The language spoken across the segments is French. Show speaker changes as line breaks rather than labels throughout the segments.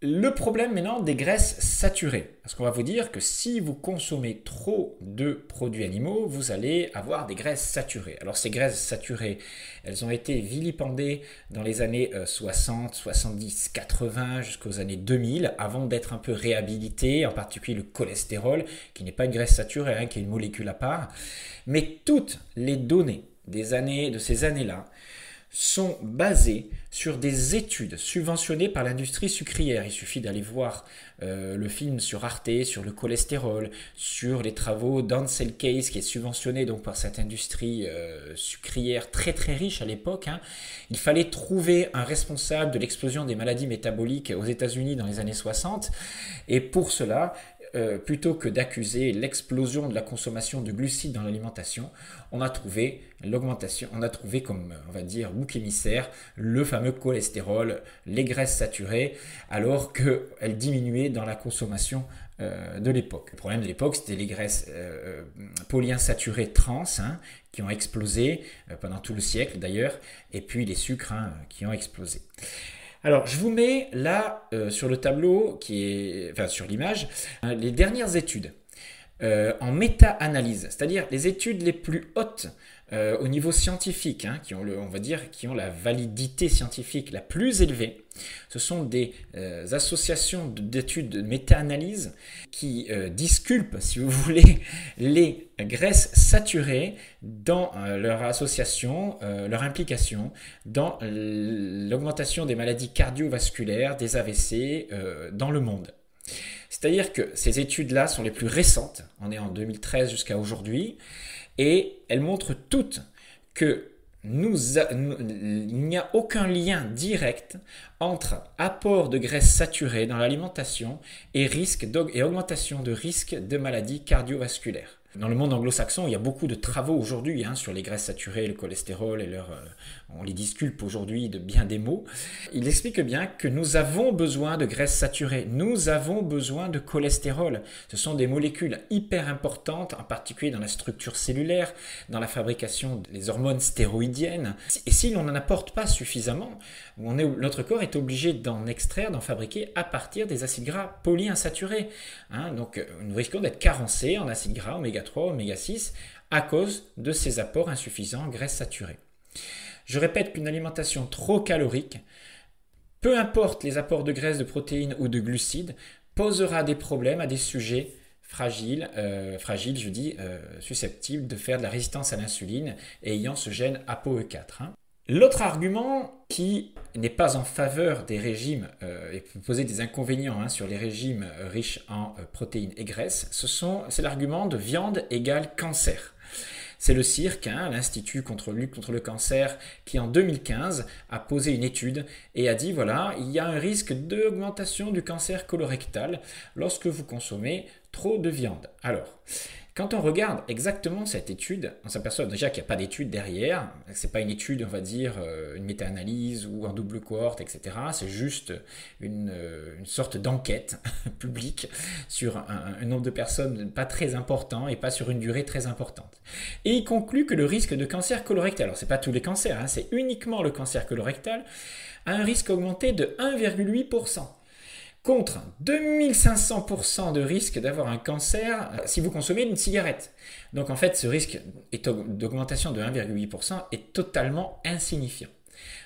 Le problème maintenant des graisses saturées. Parce qu'on va vous dire que si vous consommez trop de produits animaux, vous allez avoir des graisses saturées. Alors ces graisses saturées, elles ont été vilipendées dans les années 60, 70, 80 jusqu'aux années 2000 avant d'être un peu réhabilitées, en particulier le cholestérol, qui n'est pas une graisse saturée, hein, qui est une molécule à part. Mais toutes les données des années, de ces années-là, sont basées sur des études subventionnées par l'industrie sucrière. Il suffit d'aller voir euh, le film sur Arte, sur le cholestérol, sur les travaux d'Ansel Case, qui est subventionné donc par cette industrie euh, sucrière très très riche à l'époque. Hein. Il fallait trouver un responsable de l'explosion des maladies métaboliques aux États-Unis dans les années 60. Et pour cela, euh, plutôt que d'accuser l'explosion de la consommation de glucides dans l'alimentation, on a trouvé comme on va dire bouc émissaire le fameux cholestérol, les graisses saturées, alors qu'elles diminuaient dans la consommation euh, de l'époque. Le problème de l'époque, c'était les graisses euh, polyinsaturées trans hein, qui ont explosé pendant tout le siècle d'ailleurs, et puis les sucres hein, qui ont explosé. Alors, je vous mets là euh, sur le tableau, qui est, enfin sur l'image, hein, les dernières études euh, en méta-analyse, c'est-à-dire les études les plus hautes euh, au niveau scientifique, hein, qui ont le, on va dire, qui ont la validité scientifique la plus élevée. Ce sont des euh, associations d'études de méta-analyse qui euh, disculpent, si vous voulez, les graisses saturées dans leur association, leur implication dans l'augmentation des maladies cardiovasculaires, des AVC dans le monde. C'est-à-dire que ces études-là sont les plus récentes, on est en 2013 jusqu'à aujourd'hui, et elles montrent toutes que n'y a aucun lien direct entre apport de graisses saturées dans l'alimentation et, risque et augmentation de risque de maladies cardiovasculaires. Dans le monde anglo-saxon, il y a beaucoup de travaux aujourd'hui hein, sur les graisses saturées, le cholestérol et leur, euh, on les disculpe aujourd'hui de bien des mots. Il explique bien que nous avons besoin de graisses saturées, nous avons besoin de cholestérol. Ce sont des molécules hyper importantes, en particulier dans la structure cellulaire, dans la fabrication des hormones stéroïdiennes. Et si l'on n'en apporte pas suffisamment, notre corps est obligé d'en extraire, d'en fabriquer à partir des acides gras polyinsaturés. Hein. donc nous risquons d'être carencés en acides gras oméga 3, oméga 6 à cause de ces apports insuffisants en graisses saturées. Je répète qu'une alimentation trop calorique, peu importe les apports de graisses, de protéines ou de glucides, posera des problèmes à des sujets fragiles, euh, fragiles je dis, euh, susceptibles de faire de la résistance à l'insuline et ayant ce gène ApoE4. Hein. L'autre argument qui n'est pas en faveur des régimes euh, et peut poser des inconvénients hein, sur les régimes euh, riches en euh, protéines et graisses, c'est l'argument de viande égale cancer. C'est le CIRC, hein, l'Institut contre lutte contre le cancer, qui en 2015 a posé une étude et a dit voilà, il y a un risque d'augmentation du cancer colorectal lorsque vous consommez trop de viande. Alors, quand on regarde exactement cette étude, on s'aperçoit déjà qu'il n'y a pas d'étude derrière. C'est pas une étude, on va dire, euh, une méta-analyse ou un double cohorte, etc. C'est juste une, euh, sorte d'enquête publique sur un, nombre de personnes pas très important et pas sur une durée très importante. Et il conclut que le risque de cancer colorectal, alors c'est pas tous les cancers, hein, c'est uniquement le cancer colorectal, a un risque augmenté de 1,8% contre 2500% de risque d'avoir un cancer euh, si vous consommez une cigarette. Donc en fait, ce risque d'augmentation de 1,8% est totalement insignifiant.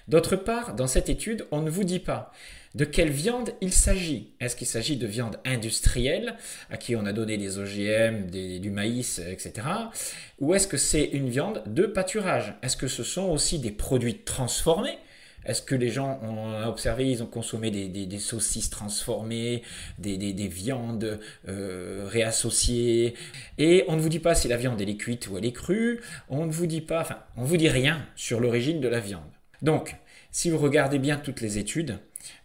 D'autre part, dans cette étude, on ne vous dit pas de quelle viande il s'agit. Est-ce qu'il s'agit de viande industrielle, à qui on a donné des OGM, du maïs, etc. Ou est-ce que c'est une viande de pâturage? Est-ce que ce sont aussi des produits transformés est-ce que les gens ont observé, ils ont consommé des, saucisses transformées, des, viandes euh, réassociées? Et on ne vous dit pas si la viande est cuite ou elle est crue. On ne vous dit pas, enfin, on vous dit rien sur l'origine de la viande. Donc, si vous regardez bien toutes les études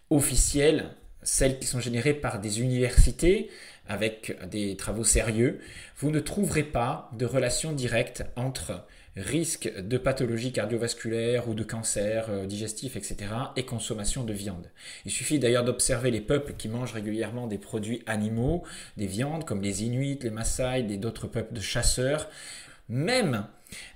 officielles, celles qui sont générées par des universités avec des travaux sérieux, vous ne trouverez pas de relation directe entre risque de pathologie cardiovasculaire ou de cancer euh, digestif, etc., et consommation de viande. Il suffit d'ailleurs d'observer les peuples qui mangent régulièrement des produits animaux, des viandes, comme les Inuits, les Maasai, d'autres peuples de chasseurs. Même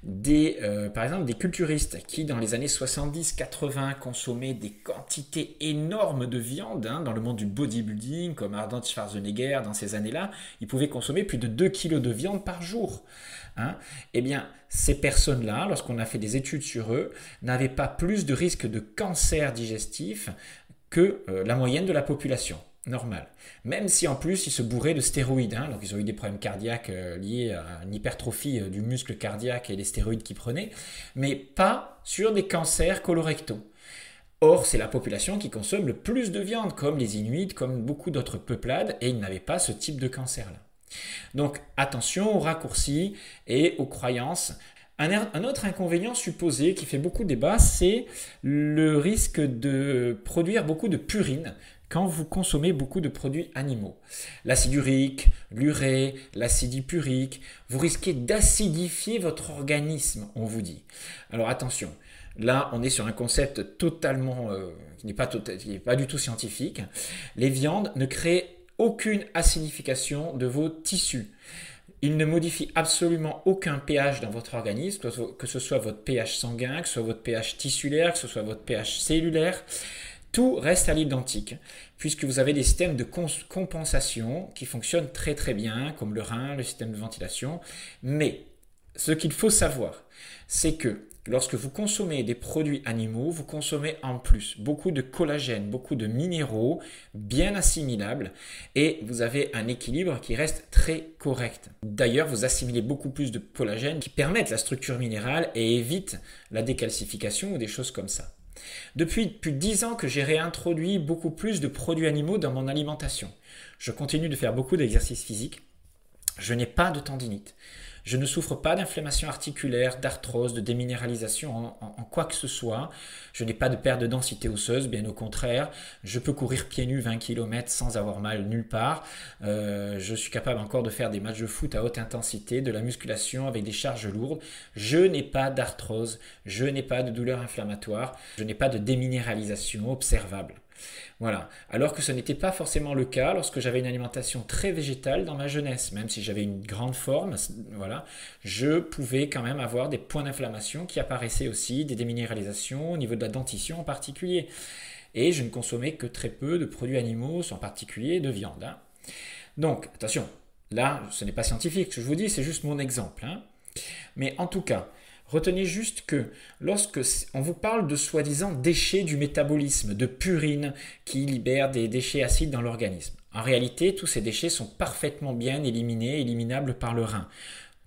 des, euh, par exemple des culturistes qui dans les années 70-80 consommaient des quantités énormes de viande hein, dans le monde du bodybuilding comme Arnold Schwarzenegger dans ces années-là, ils pouvaient consommer plus de 2 kg de viande par jour. Hein. Eh bien, ces personnes-là, lorsqu'on a fait des études sur eux, n'avaient pas plus de risque de cancer digestif que euh, la moyenne de la population normale. Même si en plus ils se bourraient de stéroïdes, hein. donc ils ont eu des problèmes cardiaques euh, liés à une hypertrophie euh, du muscle cardiaque et les stéroïdes qu'ils prenaient, mais pas sur des cancers colorectaux. Or, c'est la population qui consomme le plus de viande, comme les Inuits, comme beaucoup d'autres peuplades, et ils n'avaient pas ce type de cancer-là. Donc attention aux raccourcis et aux croyances. Un, autre inconvénient supposé qui fait beaucoup débat, c'est le risque de produire beaucoup de purine quand vous consommez beaucoup de produits animaux. L'acide urique, l'urée, l'acide hypurique, vous risquez d'acidifier votre organisme, on vous dit. Alors attention, là on est sur un concept totalement euh, qui n'est pas du tout scientifique. Les viandes ne créent aucune acidification de vos tissus. Il ne modifie absolument aucun pH dans votre organisme, que ce soit votre pH sanguin, que ce soit votre pH tissulaire, que ce soit votre pH cellulaire. Tout reste à l'identique, puisque vous avez des systèmes de compensation qui fonctionnent très très bien, comme le rein, le système de ventilation. Mais ce qu'il faut savoir, c'est que lorsque vous consommez des produits animaux, vous consommez en plus beaucoup de collagène, beaucoup de minéraux bien assimilables et vous avez un équilibre qui reste très correct. D'ailleurs, vous assimilez beaucoup plus de collagène qui permettent la structure minérale et évitent la décalcification ou des choses comme ça. Depuis plus de 10 ans que j'ai réintroduit beaucoup plus de produits animaux dans mon alimentation. Je continue de faire beaucoup d'exercices physiques. Je n'ai pas de tendinite. Je ne souffre pas d'inflammation articulaire, d'arthrose, de déminéralisation en, quoi que ce soit. Je n'ai pas de perte de densité osseuse, bien au contraire. Je peux courir pieds nus 20 km sans avoir mal nulle part. Euh, je suis capable encore de faire des matchs de foot à haute intensité, de la musculation avec des charges lourdes. Je n'ai pas d'arthrose, je n'ai pas de douleur inflammatoire, je n'ai pas de déminéralisation observable. Voilà. Alors que ce n'était pas forcément le cas lorsque j'avais une alimentation très végétale dans ma jeunesse. Même si j'avais une grande forme, voilà, je pouvais quand même avoir des points d'inflammation qui apparaissaient aussi, des déminéralisations au niveau de la dentition en particulier. Et je ne consommais que très peu de produits animaux, en particulier de viande. Hein. Donc, attention, là, ce n'est pas scientifique, ce que je vous dis, c'est juste mon exemple. Hein. Mais en tout cas, Retenez juste que lorsque on vous parle de soi-disant déchets du métabolisme, de purine qui libère des déchets acides dans l'organisme, en réalité, tous ces déchets sont parfaitement bien éliminés, éliminables par le rein.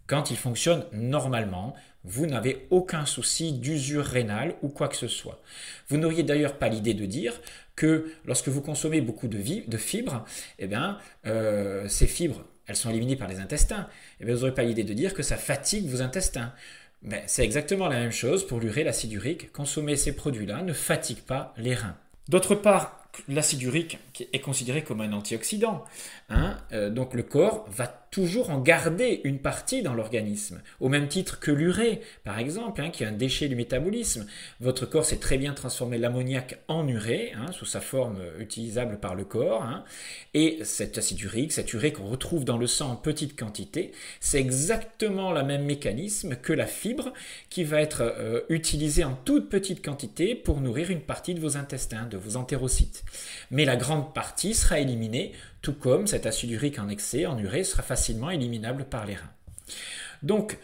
Quand il fonctionne normalement, vous n'avez aucun souci d'usure rénale ou quoi que ce soit. Vous n'auriez d'ailleurs pas l'idée de dire que lorsque vous consommez beaucoup de, de fibres, eh bien, euh, ces fibres, elles sont éliminées par les intestins. Eh bien, vous n'aurez pas l'idée de dire que ça fatigue vos intestins. Ben, c'est exactement la même chose pour l'urée, l'acide urique. Consommer ces produits-là ne fatigue pas les reins. D'autre part, l'acide urique est considéré comme un antioxydant. Hein, euh, donc le corps va toujours en garder une partie dans l'organisme, au même titre que l'urée, par exemple, hein, qui est un déchet du métabolisme. Votre corps sait très bien transformer l'ammoniac en urée, hein, sous sa forme utilisable par le corps. Et cet acide urique, cette urée qu'on retrouve dans le sang en petite quantité, c'est exactement le même mécanisme que la fibre qui va être euh, utilisée en toute petite quantité pour nourrir une partie de vos intestins, de vos entérocytes. Mais la grande partie sera éliminée tout comme cet acide urique en excès, en urée, sera facilement éliminable par les reins. Donc,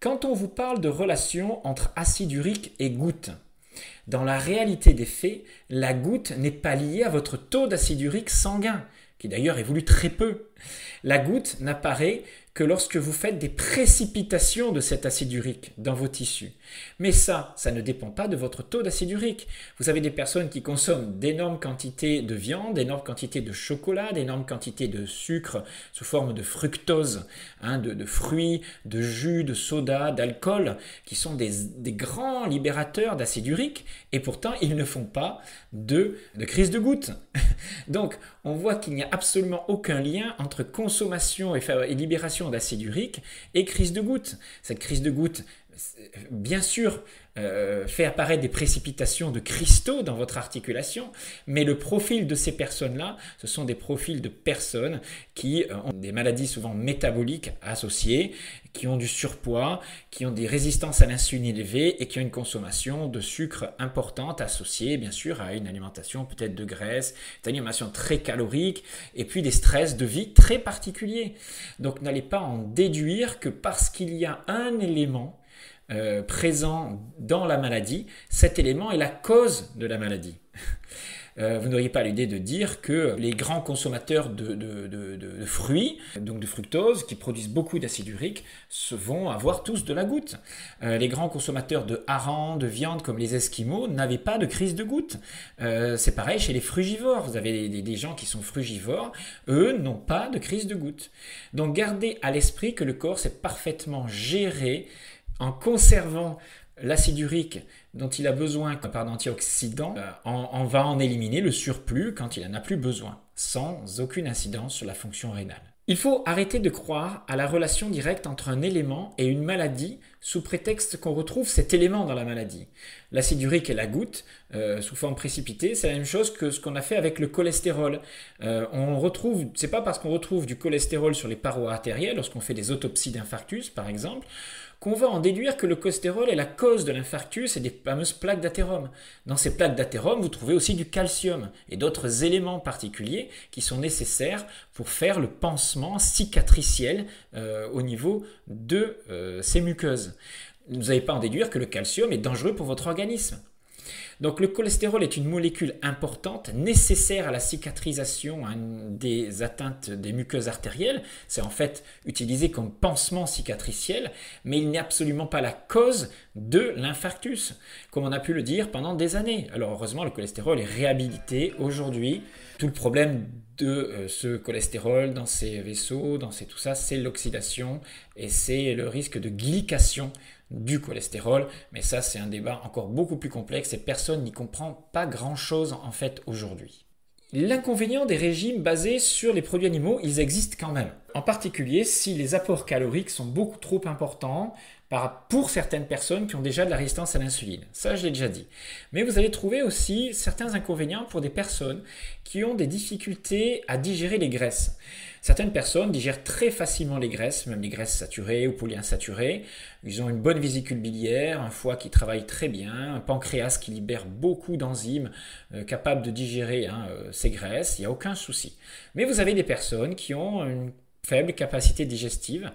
quand on vous parle de relation entre acide urique et goutte, dans la réalité des faits, la goutte n'est pas liée à votre taux d'acide urique sanguin, qui d'ailleurs évolue très peu. La goutte n'apparaît que lorsque vous faites des précipitations de cet acide urique dans vos tissus. Mais ça, ça ne dépend pas de votre taux d'acide urique. Vous avez des personnes qui consomment d'énormes quantités de viande, d'énormes quantités de chocolat, d'énormes quantités de sucre sous forme de fructose, hein, de, fruits, de jus, de soda, d'alcool, qui sont des, grands libérateurs d'acide urique, et pourtant ils ne font pas de, crise de goutte. Donc on voit qu'il n'y a absolument aucun lien entre consommation et libération d'acide urique et crise de goutte. Cette crise de goutte bien sûr, euh, fait apparaître des précipitations de cristaux dans votre articulation, mais le profil de ces personnes-là, ce sont des profils de personnes qui euh, ont des maladies souvent métaboliques associées, qui ont du surpoids, qui ont des résistances à l'insuline élevées et qui ont une consommation de sucre importante associée bien sûr à une alimentation peut-être de graisse, une alimentation très calorique et puis des stress de vie très particuliers. Donc n'allez pas en déduire que parce qu'il y a un élément euh, présent dans la maladie, cet élément est la cause de la maladie. Euh, vous n'auriez pas l'idée de dire que les grands consommateurs de, fruits, donc de fructose, qui produisent beaucoup d'acide urique, vont avoir tous de la goutte. Euh, les grands consommateurs de harengs, de viande, comme les Esquimaux, n'avaient pas de crise de goutte. c'est pareil chez les frugivores. Vous avez des, des gens qui sont frugivores, eux n'ont pas de crise de goutte. Donc gardez à l'esprit que le corps s'est parfaitement géré en conservant l'acide urique dont il a besoin par d'antioxydants, euh, on, va en éliminer le surplus quand il n'en a plus besoin, sans aucune incidence sur la fonction rénale. Il faut arrêter de croire à la relation directe entre un élément et une maladie sous prétexte qu'on retrouve cet élément dans la maladie. L'acide urique et la goutte, euh, sous forme précipitée, c'est la même chose que ce qu'on a fait avec le cholestérol. Euh, on retrouve, c'est pas parce qu'on retrouve du cholestérol sur les parois artérielles, lorsqu'on fait des autopsies d'infarctus par exemple, qu'on va en déduire que le cholestérol est la cause de l'infarctus et des fameuses plaques d'athérome. Dans ces plaques d'athérome, vous trouvez aussi du calcium et d'autres éléments particuliers qui sont nécessaires pour faire le pansement cicatriciel euh, au niveau de euh, ces muqueuses. Vous n'allez pas en déduire que le calcium est dangereux pour votre organisme. Donc le cholestérol est une molécule importante, nécessaire à la cicatrisation hein, des atteintes des muqueuses artérielles. C'est en fait utilisé comme pansement cicatriciel, mais il n'est absolument pas la cause de l'infarctus, comme on a pu le dire pendant des années. Alors heureusement, le cholestérol est réhabilité aujourd'hui. Tout le problème de euh, ce cholestérol dans ces vaisseaux, dans tout ça, c'est l'oxydation et c'est le risque de glycation du cholestérol. Mais ça, c'est un débat encore beaucoup plus complexe et personne n'y comprend pas grand-chose en fait aujourd'hui. L'inconvénient des régimes basés sur les produits animaux, ils existent quand même. En particulier si les apports caloriques sont beaucoup trop importants pour certaines personnes qui ont déjà de la résistance à l'insuline. Ça, je l'ai déjà dit. Mais vous allez trouver aussi certains inconvénients pour des personnes qui ont des difficultés à digérer les graisses. Certaines personnes digèrent très facilement les graisses, même les graisses saturées ou polyinsaturées. Ils ont une bonne vésicule biliaire, un foie qui travaille très bien, un pancréas qui libère beaucoup d'enzymes euh, capables de digérer hein, euh, ces graisses. Il n'y a aucun souci. Mais vous avez des personnes qui ont une faible capacité digestive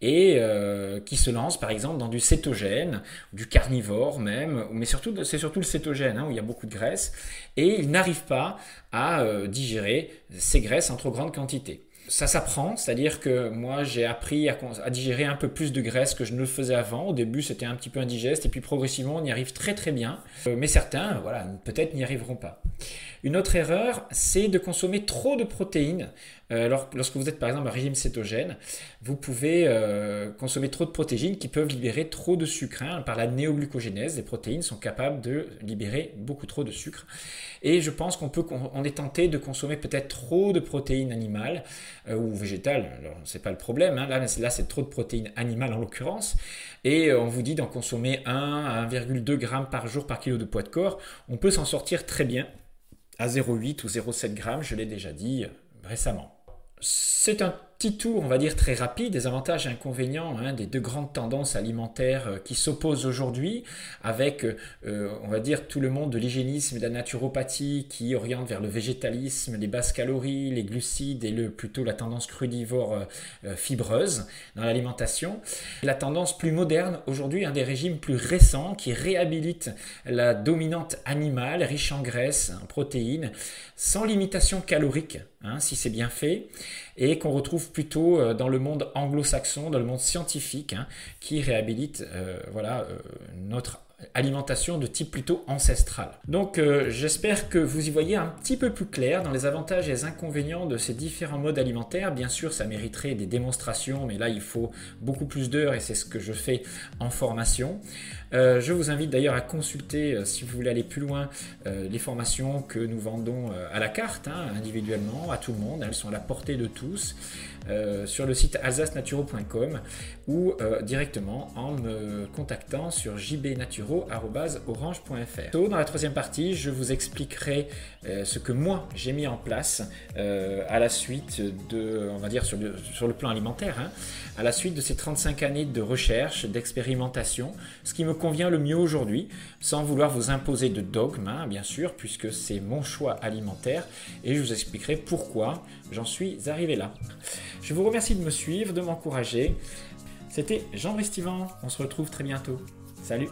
et euh, qui se lancent par exemple dans du cétogène, du carnivore même, mais surtout c'est surtout le cétogène hein, où il y a beaucoup de graisse, et ils n'arrivent pas à digérer ces graisses en trop grande quantité ça s'apprend, c'est-à-dire que moi j'ai appris à, digérer un peu plus de graisse que je ne le faisais avant. Au début c'était un petit peu indigeste et puis progressivement on y arrive très très bien. Euh, mais certains, voilà, peut-être n'y arriveront pas. Une autre erreur, c'est de consommer trop de protéines. Euh, lorsque vous êtes par exemple à régime cétogène, vous pouvez euh, consommer trop de protéines qui peuvent libérer trop de sucre. Hein. Par la néoglucogénèse, les protéines sont capables de libérer beaucoup trop de sucre. Et je pense qu'on on est tenté de consommer peut-être trop de protéines animales ou végétales. C'est pas le problème. Hein. Là, là c'est trop de protéines animales en l'occurrence. Et on vous dit d'en consommer 1 à 1,2 g par jour par kilo de poids de corps. On peut s'en sortir très bien à 0,8 ou 0,7 g, je l'ai déjà dit récemment. C'est un petit tour, on va dire, très rapide des avantages et inconvénients hein, des deux grandes tendances alimentaires euh, qui s'opposent aujourd'hui, avec, euh, on va dire, tout le monde de l'hygiénisme et de la naturopathie qui oriente vers le végétalisme, les basses calories, les glucides et le, plutôt la tendance crudivore euh, fibreuse dans l'alimentation. La tendance plus moderne aujourd'hui, un des régimes plus récents qui réhabilite la dominante animale, riche en graisse, en protéines, sans limitation calorique, hein, si c'est bien fait, et qu'on retrouve plutôt euh, dans le monde anglo-saxon, dans le monde scientifique, hein, qui réhabilite euh, voilà, euh, notre alimentation de type plutôt ancestral. Donc euh, j'espère que vous y voyez un petit peu plus clair dans les avantages et les inconvénients de ces différents modes alimentaires. Bien sûr, ça mériterait des démonstrations, mais là il faut beaucoup plus d'heures et c'est ce que je fais en formation. Euh, je vous invite d'ailleurs à consulter, euh, si vous voulez aller plus loin, les formations que nous vendons à la carte, hein, individuellement, à tout le monde. Elles sont à la portée de tous. sur le site alsacenaturo.com ou directement en me contactant sur jbnaturo orange.fr. Dans la troisième partie, je vous expliquerai euh, ce que moi j'ai mis en place euh, à la suite de, on va dire sur le, plan alimentaire, hein, à la suite de ces 35 années de recherche, d'expérimentation, ce qui me convient le mieux aujourd'hui, sans vouloir vous imposer de dogme, hein, bien sûr, puisque c'est mon choix alimentaire, et je vous expliquerai pourquoi j'en suis arrivé là. Je vous remercie de me suivre, de m'encourager. C'était Jean Restivan, on se retrouve très bientôt. Salut